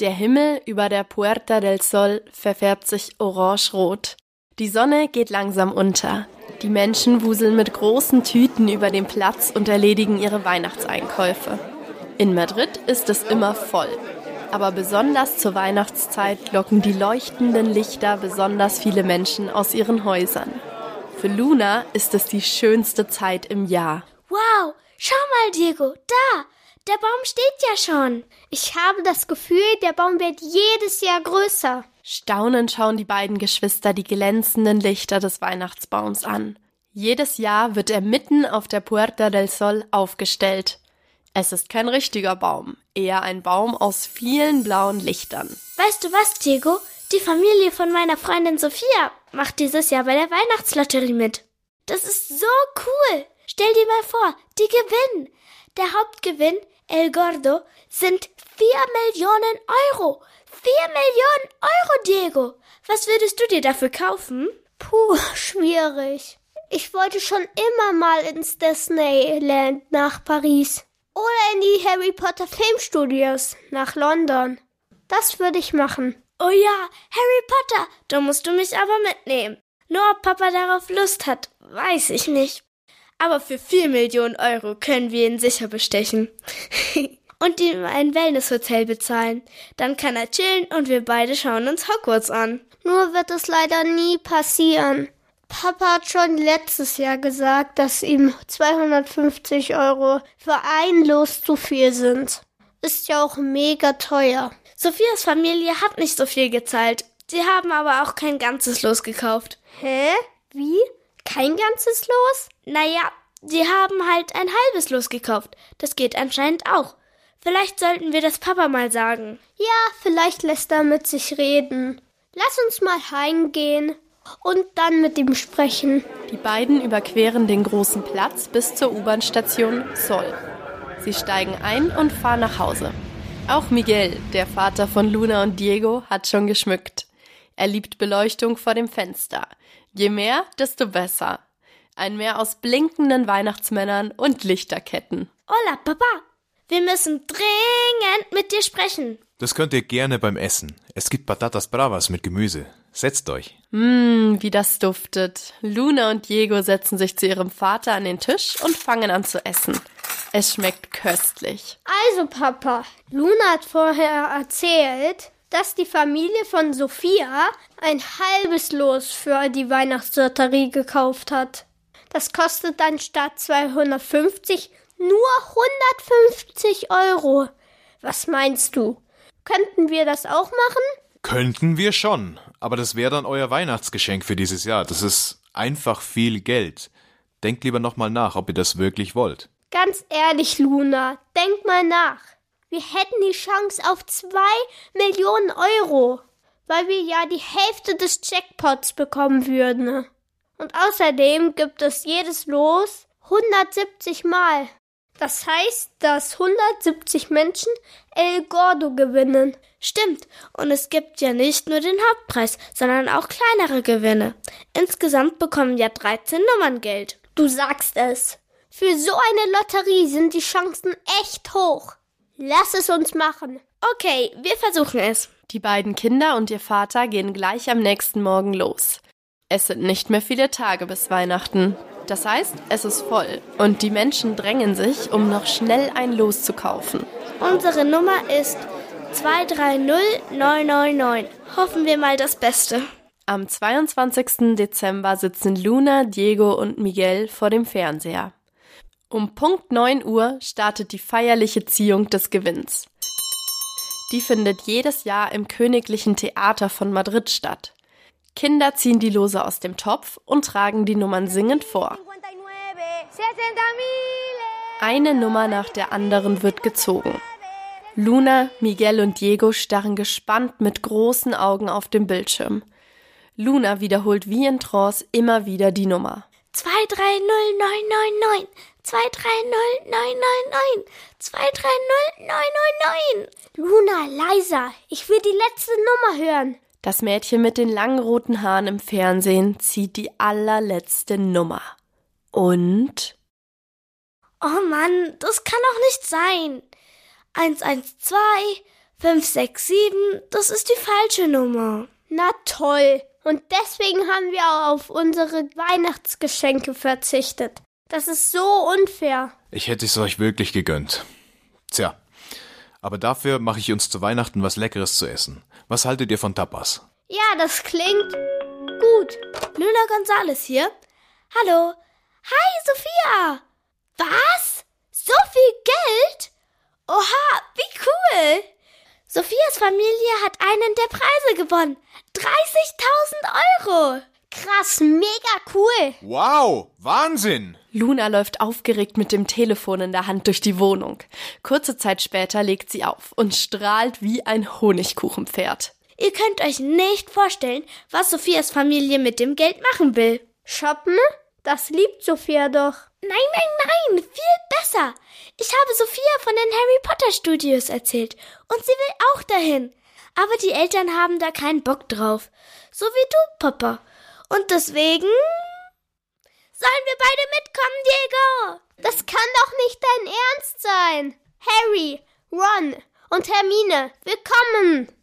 Der Himmel über der Puerta del Sol verfärbt sich orange-rot. Die Sonne geht langsam unter. Die Menschen wuseln mit großen Tüten über den Platz und erledigen ihre Weihnachtseinkäufe. In Madrid ist es immer voll. Aber besonders zur Weihnachtszeit locken die leuchtenden Lichter besonders viele Menschen aus ihren Häusern. Für Luna ist es die schönste Zeit im Jahr. Wow, schau mal, Diego, da! Der Baum steht ja schon. Ich habe das Gefühl, der Baum wird jedes Jahr größer. Staunend schauen die beiden Geschwister die glänzenden Lichter des Weihnachtsbaums an. Jedes Jahr wird er mitten auf der Puerta del Sol aufgestellt. Es ist kein richtiger Baum, eher ein Baum aus vielen blauen Lichtern. Weißt du was, Diego? Die Familie von meiner Freundin Sophia macht dieses Jahr bei der Weihnachtslotterie mit. Das ist so cool. Stell dir mal vor, die gewinnen. Der Hauptgewinn, El Gordo, sind vier Millionen Euro. Vier Millionen Euro, Diego. Was würdest du dir dafür kaufen? Puh, schwierig. Ich wollte schon immer mal ins Disneyland nach Paris. Oder in die Harry Potter Filmstudios nach London. Das würde ich machen. Oh ja, Harry Potter, da musst du mich aber mitnehmen. Nur ob Papa darauf Lust hat, weiß ich nicht. Aber für vier Millionen Euro können wir ihn sicher bestechen. und ihm ein Wellnesshotel bezahlen. Dann kann er chillen und wir beide schauen uns Hogwarts an. Nur wird es leider nie passieren. Papa hat schon letztes Jahr gesagt, dass ihm 250 Euro für ein Los zu viel sind. Ist ja auch mega teuer. Sophias Familie hat nicht so viel gezahlt. Sie haben aber auch kein ganzes Los gekauft. Hä? Wie? Kein ganzes Los? Naja, sie haben halt ein halbes Los gekauft. Das geht anscheinend auch. Vielleicht sollten wir das Papa mal sagen. Ja, vielleicht lässt er mit sich reden. Lass uns mal heimgehen und dann mit ihm sprechen. Die beiden überqueren den großen Platz bis zur U-Bahn-Station Sol. Sie steigen ein und fahren nach Hause. Auch Miguel, der Vater von Luna und Diego, hat schon geschmückt. Er liebt Beleuchtung vor dem Fenster. Je mehr, desto besser. Ein Meer aus blinkenden Weihnachtsmännern und Lichterketten. Hola, Papa. Wir müssen dringend mit dir sprechen. Das könnt ihr gerne beim Essen. Es gibt Patatas Bravas mit Gemüse. Setzt euch. Mmm, wie das duftet. Luna und Diego setzen sich zu ihrem Vater an den Tisch und fangen an zu essen. Es schmeckt köstlich. Also, Papa, Luna hat vorher erzählt, dass die Familie von Sophia ein halbes Los für die Weihnachtslotterie gekauft hat. Das kostet dann statt 250 nur 150 Euro. Was meinst du? Könnten wir das auch machen? Könnten wir schon, aber das wäre dann euer Weihnachtsgeschenk für dieses Jahr. Das ist einfach viel Geld. Denkt lieber nochmal nach, ob ihr das wirklich wollt. Ganz ehrlich, Luna, denk mal nach. Wir hätten die Chance auf zwei Millionen Euro, weil wir ja die Hälfte des Jackpots bekommen würden. Und außerdem gibt es jedes Los 170 Mal. Das heißt, dass 170 Menschen El Gordo gewinnen. Stimmt. Und es gibt ja nicht nur den Hauptpreis, sondern auch kleinere Gewinne. Insgesamt bekommen ja 13 Nummern Geld. Du sagst es. Für so eine Lotterie sind die Chancen echt hoch. Lass es uns machen. Okay, wir versuchen es. Die beiden Kinder und ihr Vater gehen gleich am nächsten Morgen los. Es sind nicht mehr viele Tage bis Weihnachten. Das heißt, es ist voll und die Menschen drängen sich, um noch schnell ein Los zu kaufen. Unsere Nummer ist 230999. Hoffen wir mal das Beste. Am 22. Dezember sitzen Luna, Diego und Miguel vor dem Fernseher. Um Punkt 9 Uhr startet die feierliche Ziehung des Gewinns. Die findet jedes Jahr im Königlichen Theater von Madrid statt. Kinder ziehen die Lose aus dem Topf und tragen die Nummern singend vor. Eine Nummer nach der anderen wird gezogen. Luna, Miguel und Diego starren gespannt mit großen Augen auf dem Bildschirm. Luna wiederholt wie in Trance immer wieder die Nummer. 230999 230999 230999 Luna, leiser, ich will die letzte Nummer hören. Das Mädchen mit den langen roten Haaren im Fernsehen zieht die allerletzte Nummer. Und? Oh Mann, das kann doch nicht sein. 112 567, das ist die falsche Nummer. Na toll. Und deswegen haben wir auch auf unsere Weihnachtsgeschenke verzichtet. Das ist so unfair. Ich hätte es euch wirklich gegönnt. Tja, aber dafür mache ich uns zu Weihnachten was Leckeres zu essen. Was haltet ihr von Tapas? Ja, das klingt gut. Luna Gonzales hier. Hallo. Hi, Sophia. Was? So viel Geld? Oha, wie cool. Sophias Familie hat einen der Preise gewonnen. 30.000 Euro. Krass, mega cool. Wow, Wahnsinn. Luna läuft aufgeregt mit dem Telefon in der Hand durch die Wohnung. Kurze Zeit später legt sie auf und strahlt wie ein Honigkuchenpferd. Ihr könnt euch nicht vorstellen, was Sophias Familie mit dem Geld machen will. Shoppen? Das liebt Sophia doch. Nein, nein, nein, viel besser. Ich habe Sophia von den Harry Potter Studios erzählt und sie will auch dahin. Aber die Eltern haben da keinen Bock drauf. So wie du, Papa. Und deswegen sollen wir beide mitkommen, Diego. Das kann doch nicht dein Ernst sein. Harry, Ron und Hermine, willkommen.